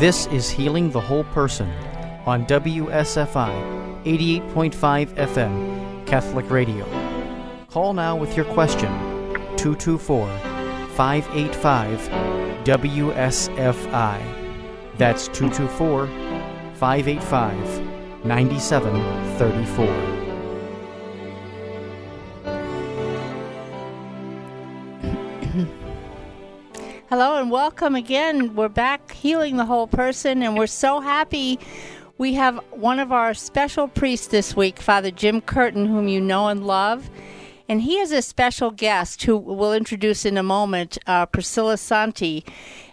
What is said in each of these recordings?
This is Healing the Whole Person on WSFI 88.5 FM Catholic Radio. Call now with your question 224 585 WSFI. That's 224 585 9734. Hello and welcome again. We're back healing the whole person, and we're so happy. We have one of our special priests this week, Father Jim Curtin, whom you know and love. And he is a special guest who we'll introduce in a moment, uh, Priscilla Santi.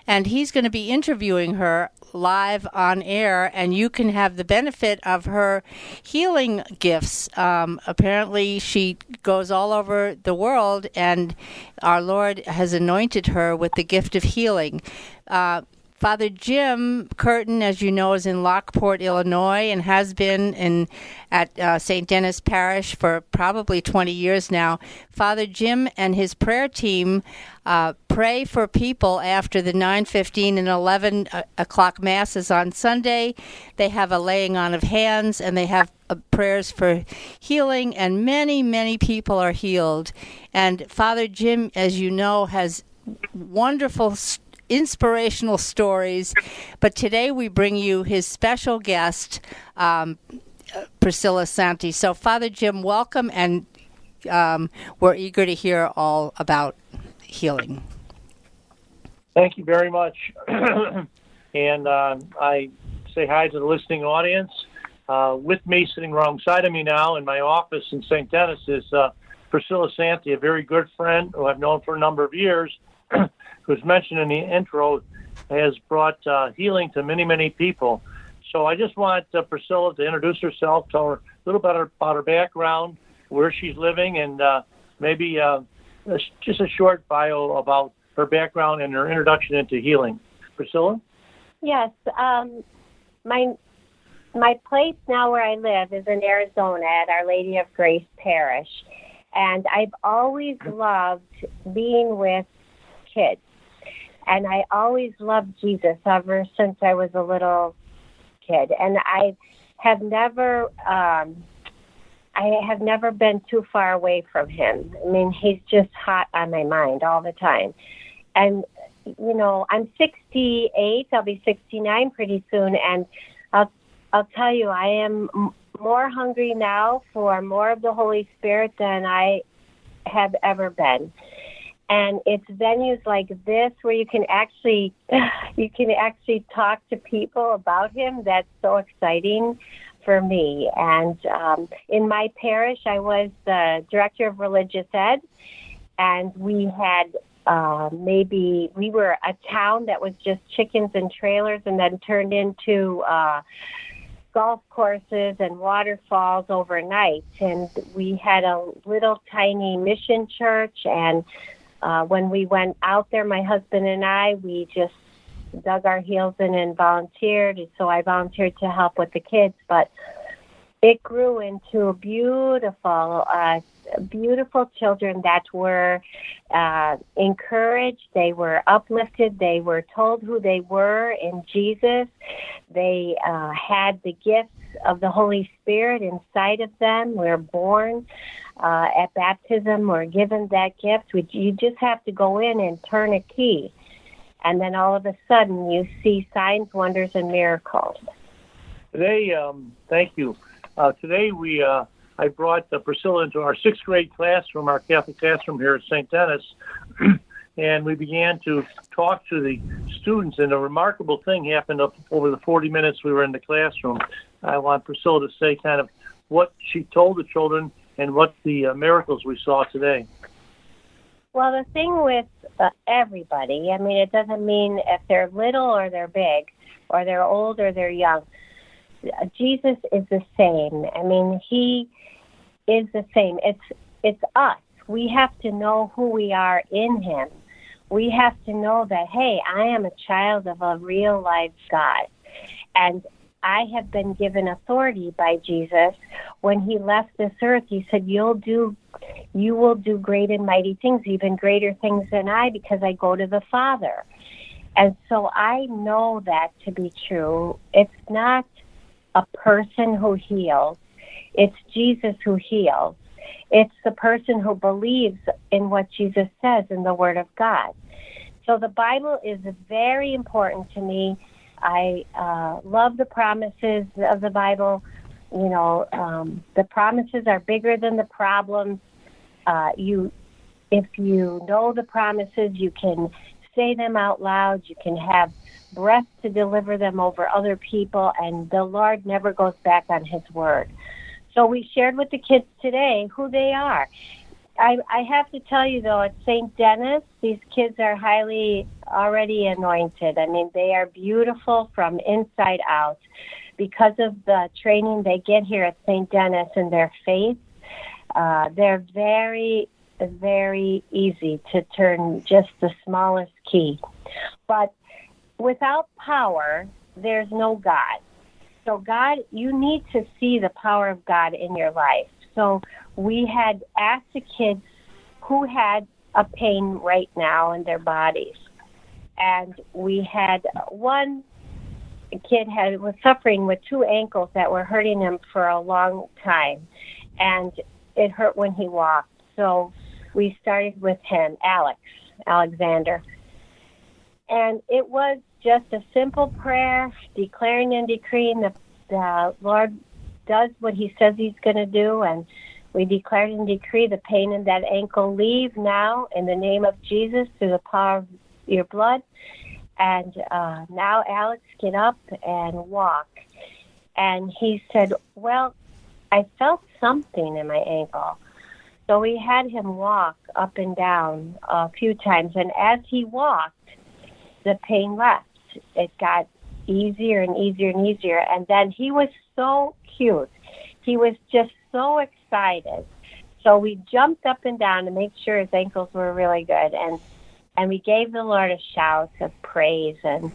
And he's going to be interviewing her live on air, and you can have the benefit of her healing gifts. Um, apparently, she goes all over the world, and our Lord has anointed her with the gift of healing. Uh, Father Jim Curtin, as you know, is in Lockport, Illinois, and has been in at uh, St. Denis Parish for probably 20 years now. Father Jim and his prayer team uh, pray for people after the 9:15 and 11 uh, o'clock masses on Sunday. They have a laying on of hands, and they have uh, prayers for healing, and many, many people are healed. And Father Jim, as you know, has wonderful. St- inspirational stories. But today we bring you his special guest, um, Priscilla Santi. So, Father Jim, welcome, and um, we're eager to hear all about healing. Thank you very much. and uh, I say hi to the listening audience. Uh, with me, sitting alongside of me now in my office in St. Denis, is uh, Priscilla Santi, a very good friend who I've known for a number of years who's mentioned in the intro, has brought uh, healing to many, many people. So I just want uh, Priscilla to introduce herself, tell her a little bit about her background, where she's living, and uh, maybe uh, just a short bio about her background and her introduction into healing. Priscilla? Yes. Um, my my place now where I live is in Arizona at Our Lady of Grace Parish. And I've always loved being with kids. And I always loved Jesus ever since I was a little kid. And I have never, um, I have never been too far away from him. I mean, he's just hot on my mind all the time. And, you know, I'm 68, I'll be 69 pretty soon. And I'll, I'll tell you, I am more hungry now for more of the Holy Spirit than I have ever been and it's venues like this where you can actually you can actually talk to people about him. That's so exciting for me. And um, in my parish i was the director of religious ed. And we had uh, maybe we were a town that was just chickens and trailers and then turned into uh, golf courses and waterfalls overnight. And we had a little tiny mission church and uh, when we went out there, my husband and I, we just dug our heels in and volunteered. So I volunteered to help with the kids, but it grew into a beautiful, uh, beautiful children that were uh, encouraged. They were uplifted. They were told who they were in Jesus. They uh, had the gifts of the Holy Spirit inside of them. We're born uh, at baptism or given that gift. You just have to go in and turn a key, and then all of a sudden you see signs, wonders, and miracles. Today, um, thank you. Uh, today we uh, I brought uh, Priscilla into our sixth grade classroom, our Catholic classroom here at St. Denis, and we began to talk to the students. And a remarkable thing happened over the 40 minutes we were in the classroom. I want Priscilla to say kind of what she told the children and what the uh, miracles we saw today. Well, the thing with uh, everybody, I mean, it doesn't mean if they're little or they're big, or they're old or they're young. Jesus is the same. I mean, he is the same. It's it's us. We have to know who we are in him. We have to know that hey, I am a child of a real life God. And I have been given authority by Jesus. When he left this earth, he said, You'll do you will do great and mighty things, even greater things than I, because I go to the Father. And so I know that to be true. It's not a person who heals, it's Jesus who heals. It's the person who believes in what Jesus says in the Word of God. So the Bible is very important to me. I uh, love the promises of the Bible. You know, um, the promises are bigger than the problems. Uh, you, if you know the promises, you can say them out loud. You can have breath to deliver them over other people, and the Lord never goes back on His word. So we shared with the kids today who they are. I, I have to tell you though, at St. Denis, these kids are highly already anointed. I mean, they are beautiful from inside out because of the training they get here at St. Denis and their faith. Uh, they're very, very easy to turn just the smallest key. But without power, there's no God. So, God, you need to see the power of God in your life. So, we had asked the kids who had a pain right now in their bodies. And we had one kid had was suffering with two ankles that were hurting him for a long time and it hurt when he walked. So we started with him, Alex, Alexander. And it was just a simple prayer declaring and decreeing that the Lord does what he says he's going to do and we declare and decree the pain in that ankle leave now in the name of Jesus through the power of your blood. And uh, now, Alex, get up and walk. And he said, Well, I felt something in my ankle. So we had him walk up and down a few times. And as he walked, the pain left. It got easier and easier and easier. And then he was so cute. He was just so excited. So we jumped up and down to make sure his ankles were really good, and and we gave the Lord a shout of praise, and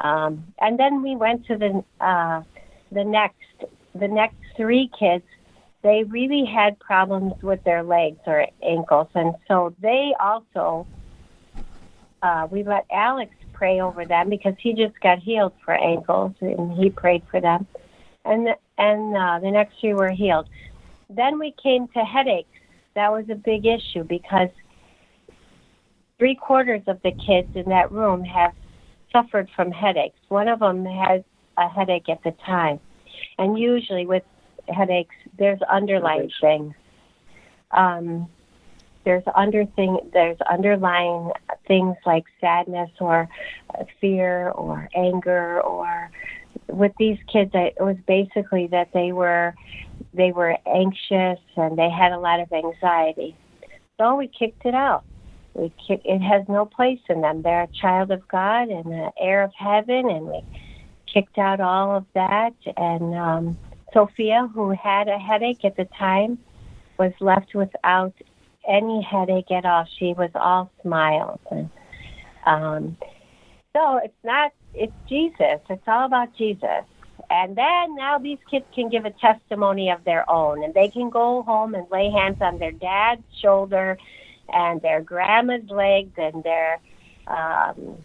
um, and then we went to the uh, the next the next three kids. They really had problems with their legs or ankles, and so they also uh, we let Alex pray over them because he just got healed for ankles, and he prayed for them, and and uh, the next three were healed. Then we came to headaches. That was a big issue because three quarters of the kids in that room have suffered from headaches. One of them has a headache at the time. And usually with headaches, there's underlying things. Um, there's under thing, there's underlying things like sadness or fear or anger or with these kids it was basically that they were they were anxious and they had a lot of anxiety. So we kicked it out. We kick, it has no place in them. They're a child of God and the heir of heaven, and we kicked out all of that. And um, Sophia, who had a headache at the time, was left without any headache at all. She was all smiles. And um, so it's not, it's Jesus. It's all about Jesus. And then now these kids can give a testimony of their own, and they can go home and lay hands on their dad's shoulder, and their grandma's legs, and their um,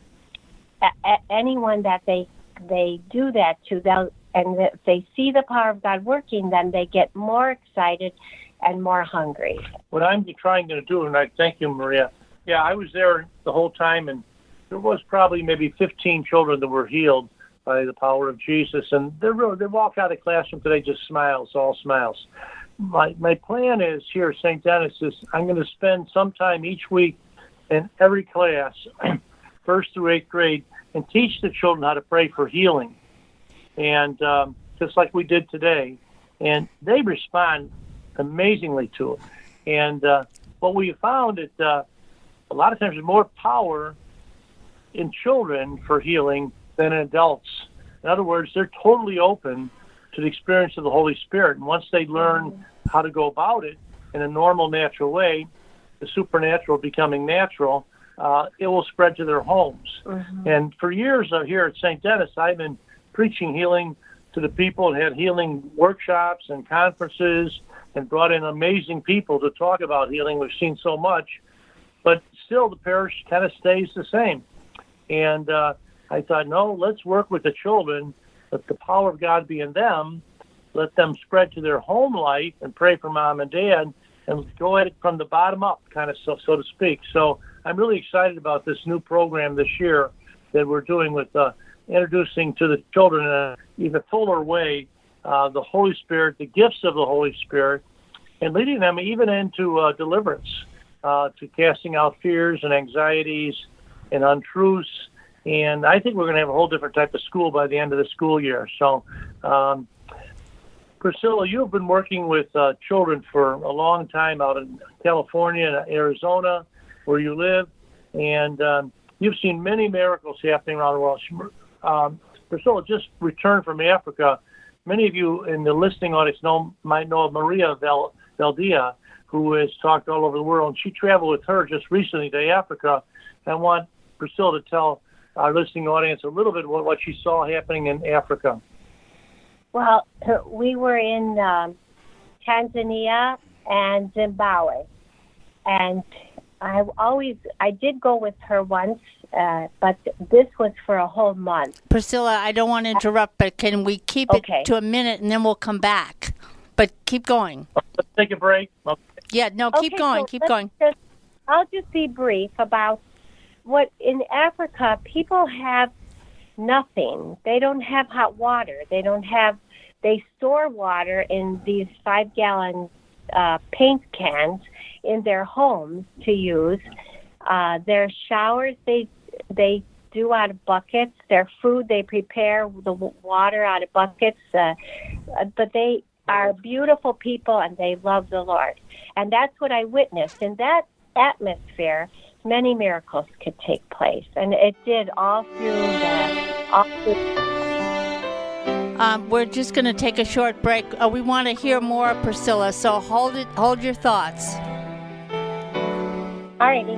a- a- anyone that they they do that to. They'll and if they see the power of God working, then they get more excited and more hungry. What I'm trying to do, and I thank you, Maria. Yeah, I was there the whole time, and there was probably maybe 15 children that were healed by the power of Jesus. And really, they walk out of the classroom today just smiles, all smiles. My my plan is here St. Dennis, is I'm going to spend some time each week in every class, first through eighth grade, and teach the children how to pray for healing. And um, just like we did today, and they respond amazingly to it. And uh, what we found is uh, a lot of times there's more power in children for healing than adults. In other words, they're totally open to the experience of the Holy Spirit. And once they learn how to go about it in a normal, natural way, the supernatural becoming natural, uh, it will spread to their homes. Mm-hmm. And for years uh, here at St. Denis, I've been preaching healing to the people, and had healing workshops and conferences, and brought in amazing people to talk about healing. We've seen so much, but still the parish kind of stays the same. And uh, I thought, no, let's work with the children. Let the power of God be in them. Let them spread to their home life and pray for mom and dad and go at it from the bottom up, kind of so, so to speak. So I'm really excited about this new program this year that we're doing with uh, introducing to the children in an even fuller way uh, the Holy Spirit, the gifts of the Holy Spirit, and leading them even into uh, deliverance, uh, to casting out fears and anxieties and untruths. And I think we're going to have a whole different type of school by the end of the school year. So, um, Priscilla, you've been working with uh, children for a long time out in California and Arizona, where you live, and um, you've seen many miracles happening around the world. Um, Priscilla just returned from Africa. Many of you in the listening audience know might know of Maria Val, Valdia, who has talked all over the world, and she traveled with her just recently to Africa. I want Priscilla to tell our listening audience a little bit what, what she saw happening in Africa. Well, we were in um, Tanzania and Zimbabwe, and I always I did go with her once, uh, but this was for a whole month. Priscilla, I don't want to interrupt, but can we keep Okay. it to a minute and then we'll come back? But keep going. Let's take a break. Yeah, no, keep Okay, going, so keep going. Just, I'll just be brief about what in Africa people have nothing. They don't have hot water. They don't have. They store water in these five gallon uh, paint cans in their homes to use. Uh, their showers they they do out of buckets. Their food they prepare the water out of buckets. Uh, uh, but they are beautiful people and they love the Lord. And that's what I witnessed. In that atmosphere, many miracles could take place. And it did all through the, all through, Um, we're just going to take a short break. Uh, we want to hear more, Priscilla. So hold it, hold your thoughts. Alrighty.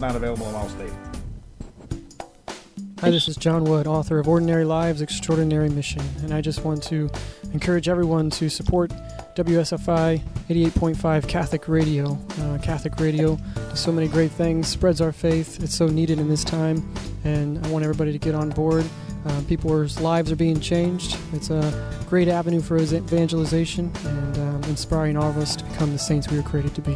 not available in all states. Hi, this is John Wood, author of Ordinary Lives, Extraordinary Mission, and I just want to encourage everyone to support WSFI 88.5 Catholic Radio. Uh, Catholic Radio does so many great things, spreads our faith. It's so needed in this time, and I want everybody to get on board. Uh, people's lives are being changed. It's a great avenue for evangelization and um, inspiring all of us to become the saints we were created to be.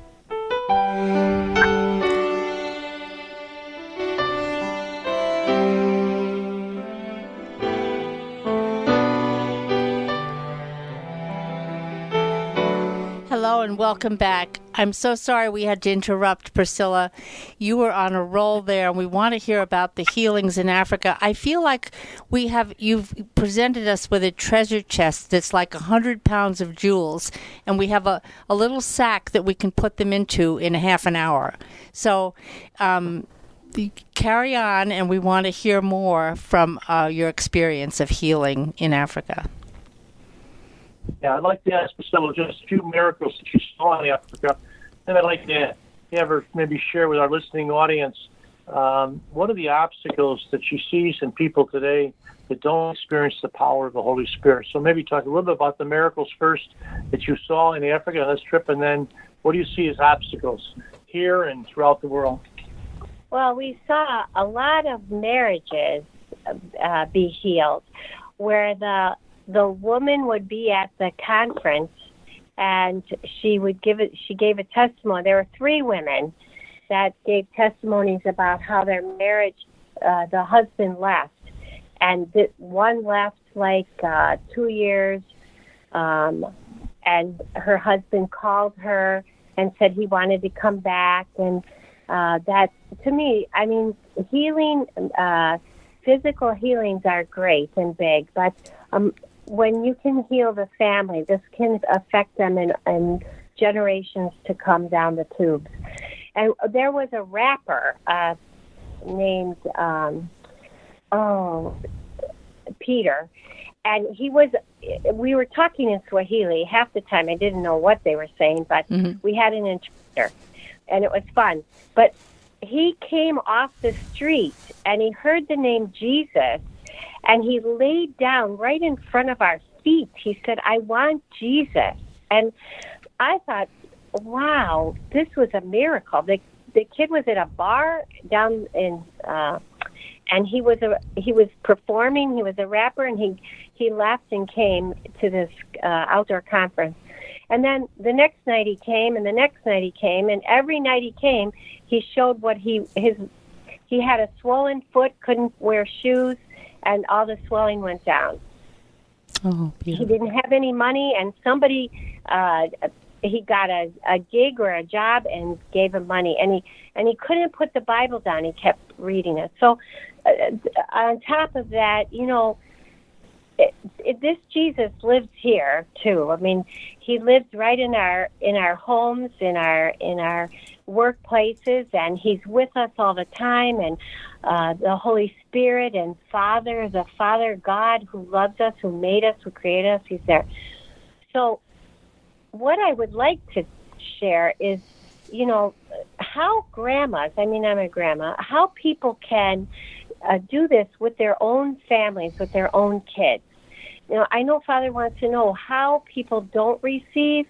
Welcome back. I'm so sorry we had to interrupt, Priscilla. You were on a roll there, and we want to hear about the healings in Africa. I feel like we have you've presented us with a treasure chest that's like a hundred pounds of jewels, and we have a, a little sack that we can put them into in a half an hour. So, um, carry on, and we want to hear more from uh, your experience of healing in Africa. Yeah, I'd like to ask Priscilla just a few miracles that you saw in Africa, and I'd like to have her maybe share with our listening audience um, what are the obstacles that she sees in people today that don't experience the power of the Holy Spirit. So maybe talk a little bit about the miracles first that you saw in Africa on this trip, and then what do you see as obstacles here and throughout the world? Well, we saw a lot of marriages uh, be healed, where the the woman would be at the conference and she would give it. She gave a testimony. There were three women that gave testimonies about how their marriage, uh, the husband left, and th- one left like uh, two years, um, and her husband called her and said he wanted to come back, and uh, that to me, I mean, healing, uh, physical healings are great and big, but um, when you can heal the family, this can affect them in, in generations to come down the tubes. And there was a rapper uh, named um, oh Peter, and he was. We were talking in Swahili half the time. I didn't know what they were saying, but mm-hmm. we had an interpreter, and it was fun. But he came off the street and he heard the name Jesus, and he laid down right in front of our feet. He said, "I want Jesus," and I thought, wow, this was a miracle. The the kid was at a bar down in uh and he was a he was performing, he was a rapper and he he left and came to this uh outdoor conference. And then the next night he came and the next night he came and every night he came, he showed what he his he had a swollen foot, couldn't wear shoes and all the swelling went down. Oh, beautiful. He didn't have any money, and somebody uh, he got a, a gig or a job and gave him money and he and he couldn't put the bible down he kept reading it so uh, on top of that you know it, it, this jesus lives here too i mean he lives right in our in our homes in our in our workplaces and he's with us all the time and uh, the holy spirit and father the father god who loves us who made us who created us he's there so what I would like to share is, you know, how grandmas, I mean, I'm a grandma, how people can uh, do this with their own families, with their own kids. You know, I know Father wants to know how people don't receive.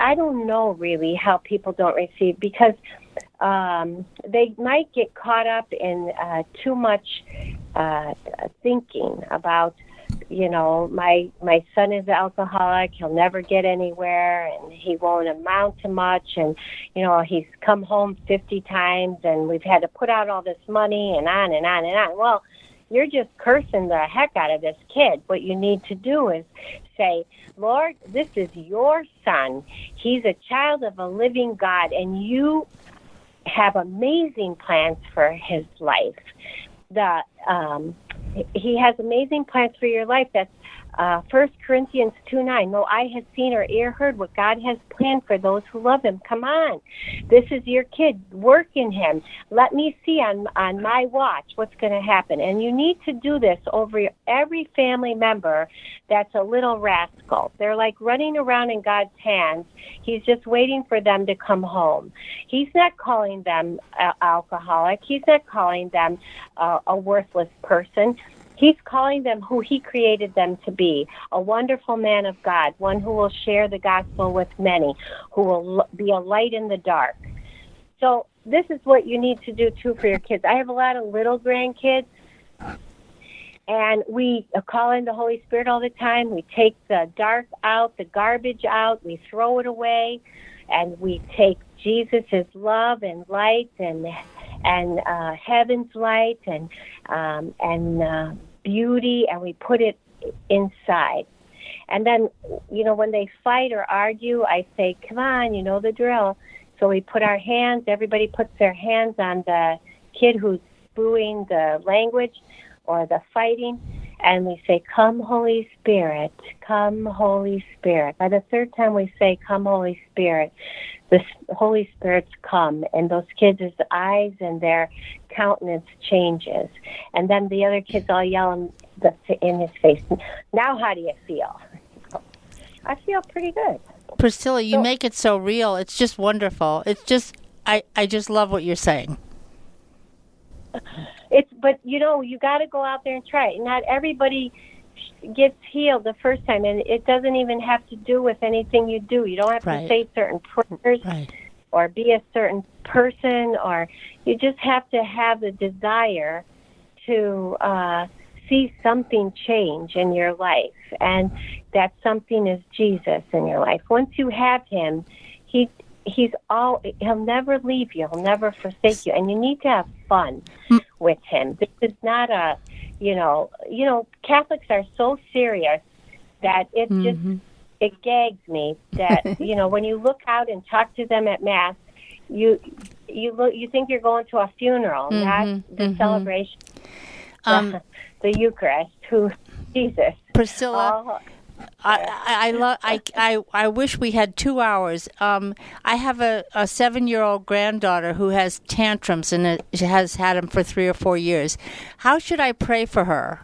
I don't know really how people don't receive because um, they might get caught up in uh, too much uh, thinking about you know, my my son is an alcoholic. He'll never get anywhere, and he won't amount to much. And you know, he's come home fifty times, and we've had to put out all this money, and on and on and on. Well, you're just cursing the heck out of this kid. What you need to do is say, Lord, this is your son. He's a child of a living God, and you have amazing plans for his life. The um, he has amazing plans for your life. That's uh, 1 Corinthians 2 9. No eye has seen or ear heard what God has planned for those who love Him. Come on. This is your kid. Work in Him. Let me see on, on my watch what's going to happen. And you need to do this over every family member that's a little rascal. They're like running around in God's hands. He's just waiting for them to come home. He's not calling them uh, alcoholic. He's not calling them uh, a worthless person. He's calling them who He created them to be a wonderful man of God, one who will share the gospel with many, who will be a light in the dark. So, this is what you need to do too for your kids. I have a lot of little grandkids, and we call in the Holy Spirit all the time. We take the dark out, the garbage out, we throw it away, and we take Jesus' love and light and and uh, heaven's light and um, and uh, beauty and we put it inside. And then, you know, when they fight or argue, I say, come on, you know the drill. So we put our hands, everybody puts their hands on the kid who's spewing the language or the fighting, and we say, Come, Holy Spirit, come, Holy Spirit. By the third time we say, Come, Holy Spirit, the Holy Spirit's come, and those kids' eyes and their countenance changes, and then the other kids all yell in, the, in his face. Now, how do you feel? I feel pretty good. Priscilla, you So- make it so real. It's just wonderful. It's just I I just love what you're saying. It's but you know you got to go out there and try it. Not everybody gets healed the first time, and it doesn't even have to do with anything you do. You don't have Right. to say certain prayers Right. or be a certain person, or you just have to have the desire to uh, see something change in your life, and that something is Jesus in your life. Once you have Him, He He's all He'll never leave you. He'll never forsake you, and you need to have fun with Him. This is not a you know you know Catholics are so serious that it just mm-hmm. it gags me that you know when you look out and talk to them at mass you you look you think you're going to a funeral not mm-hmm. the mm-hmm. celebration Um, the, the eucharist who jesus. Priscilla, all, I I I, lo- I I I wish we had two hours. Um, I have a, a seven year old granddaughter who has tantrums and it, she has had them for three or four years. How should I pray for her?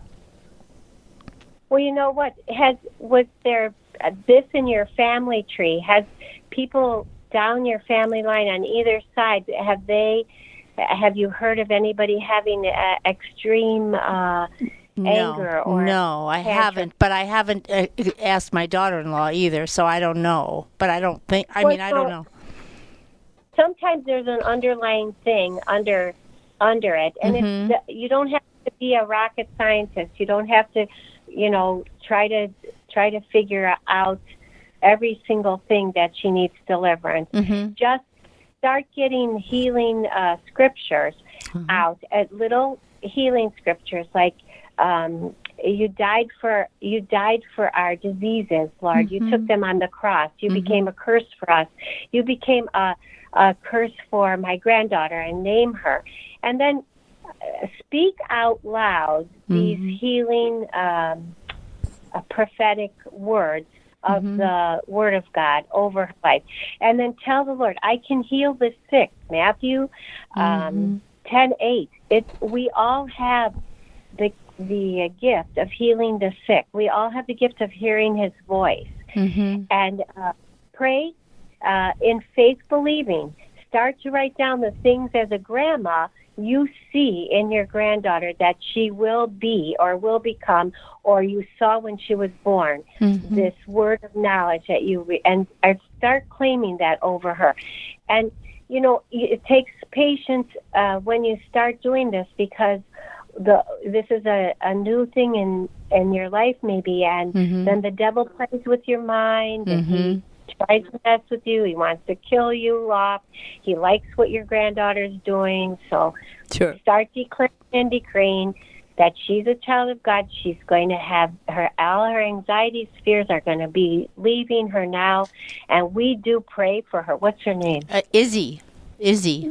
well you know what has was there uh, this in your family tree has people down your family line on either side have they have you heard of anybody having uh, extreme uh No, anger or no, I tantrum? haven't. But I haven't uh, asked my daughter-in-law either, so I don't know. But I don't think. I Well, mean, I don't know. sometimes there's an underlying thing under under it and Mhm. it's you don't have to be a rocket scientist you don't have to you know try to try to figure out every single thing that she needs deliverance hmm just start getting healing uh, scriptures out at little healing scriptures like um, you died for you died for our diseases lord. You took them on the cross. You became a curse for us. You became a, a curse for my granddaughter. And name her. And then uh, speak out loud these healing um, uh, prophetic words of the word of God over her life. And then tell the Lord, I can heal the sick. Matthew um, ten eight. It's we all have the uh, gift of healing the sick. We all have the gift of hearing His voice. hmm And uh, pray uh, in faith, believing. Start to write down the things as a grandma you see in your granddaughter that she will be or will become, or you saw when she was born. This word of knowledge that you re- and, and start claiming that over her. And you know, it takes patience uh, when you start doing this because the this is a, a new thing in in your life maybe, and then the devil plays with your mind and he tries to mess with you. He wants to kill you off. He likes what your granddaughter's doing, so Sure. start declaring and decreeing that she's a child of God. She's going to have her all her anxieties, fears are going to be leaving her now, and we do pray for her. What's her name? Uh, Izzy, Izzy.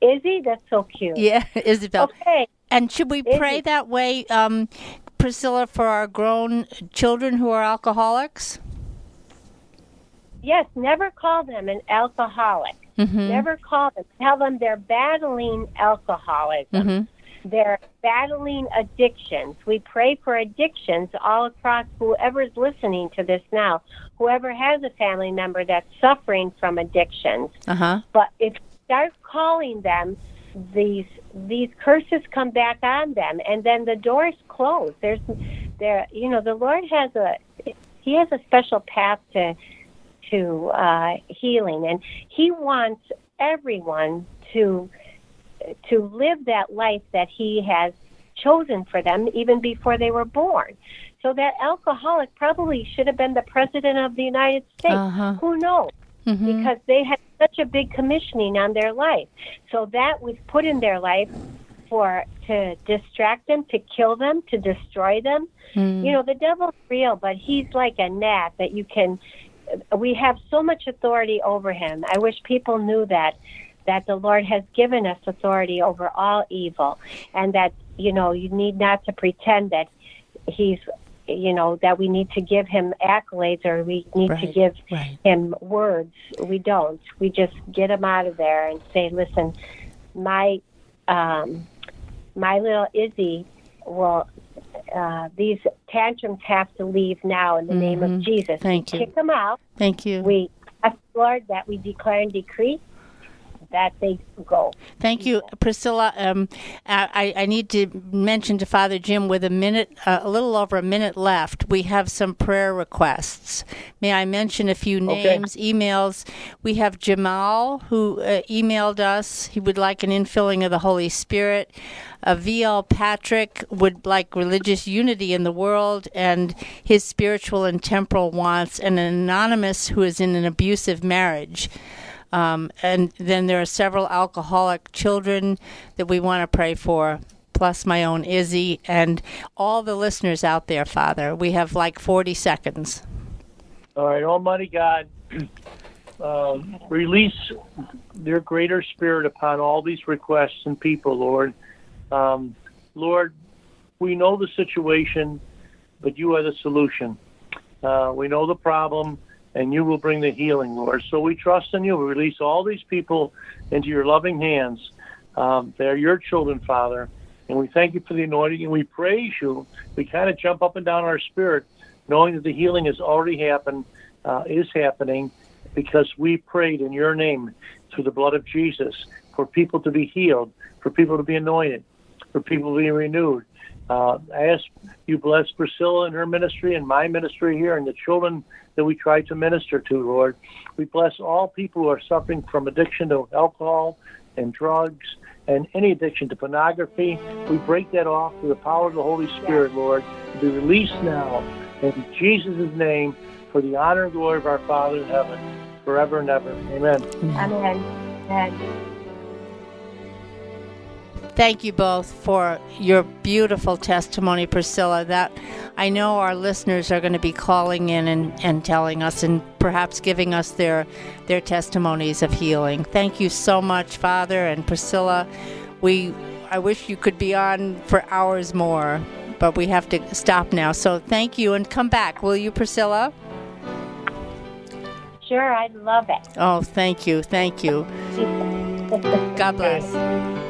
Izzy. That's so cute. Yeah, Isabel. Okay. And should we pray that way, um, Priscilla, for our grown children who are alcoholics? Yes. Never call them an alcoholic. Mm-hmm. Never call them. Tell them they're battling alcoholism. Mm-hmm. They're battling addictions. We pray for addictions all across whoever's listening to this now, whoever has a family member that's suffering from addictions. Uh huh. But if you start calling them, these these curses come back on them, and then the doors close. There's there, you know, the Lord has a He has a special path to to uh, healing, and He wants everyone to to live that life that He has chosen for them even before they were born. So that alcoholic probably should have been the president of the United States. Uh-huh. Who knows? Mm-hmm. because they had such a big commissioning on their life. So that was put in their life for to distract them, to kill them, to destroy them. Mm-hmm. You know, the devil's real, but he's like a gnat that you can. We have so much authority over him. I wish people knew that that the Lord has given us authority over all evil, and that you know you need not to pretend that he's you know, that we need to give him accolades or we need to give right. him words. We don't. We just get him out of there and say, listen, my um, my little Izzy will. Uh, these tantrums have to leave now in the name of Jesus. Mm-hmm. Thank you. Kick them out. Thank you. We ask, Lord, that we declare and decree that they go. Thank you, Priscilla. Um, I, I need to mention to Father Jim with a minute, uh, a little over a minute left, we have some prayer requests. May I mention a few names, emails? We have Jamal who uh, emailed us. He would like an infilling of the Holy Spirit. Uh, VL Patrick would like religious unity in the world and his spiritual and temporal wants. And an anonymous who is in an abusive marriage. Um, and then there are several alcoholic children that we want to pray for, plus my own Izzy and all the listeners out there, Father. We have like 40 seconds. All right, Almighty God, um, release your greater spirit upon all these requests and people, Lord. Um, Lord, we know the situation, but you are the solution. Uh, we know the problem, and you will bring the healing, Lord. So we trust in you. We release all these people into your loving hands. Um, they're your children, Father, and we thank you for the anointing, and we praise you. We kind of jump up and down our spirit, knowing that the healing has already happened, uh, is happening, because we prayed in your name through the blood of Jesus for people to be healed, for people to be anointed, for people to be renewed. Uh, I ask you bless Priscilla and her ministry and my ministry here and the children that we try to minister to, Lord. We bless all people who are suffering from addiction to alcohol and drugs and any addiction to pornography. We break that off through the power of the Holy Spirit, Lord, be released now in Jesus' name for the honor and glory of our Father in heaven, forever and ever. Amen. Amen. Amen. Thank you both for your beautiful testimony, Priscilla. That I know our listeners are going to be calling in and, and telling us and perhaps giving us their their testimonies of healing. Thank you so much, Father and Priscilla. We I wish you could be on for hours more, but we have to stop now. So thank you and come back, will you, Priscilla? Sure, I'd love it. Oh, thank you, thank you. God bless.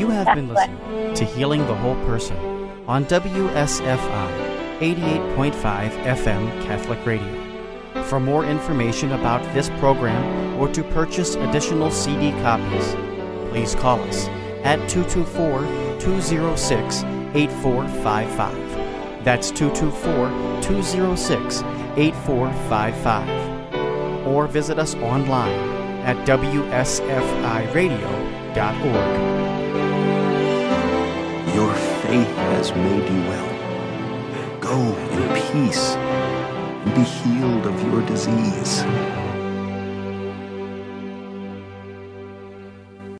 You have been listening to Healing the Whole Person on WSFI 88.5 FM Catholic Radio. For more information about this program or to purchase additional CD copies, please call us at 224 206 8455. That's 224 206 8455. Or visit us online at WSFIRadio.org. Faith has made you well. Go in peace and be healed of your disease.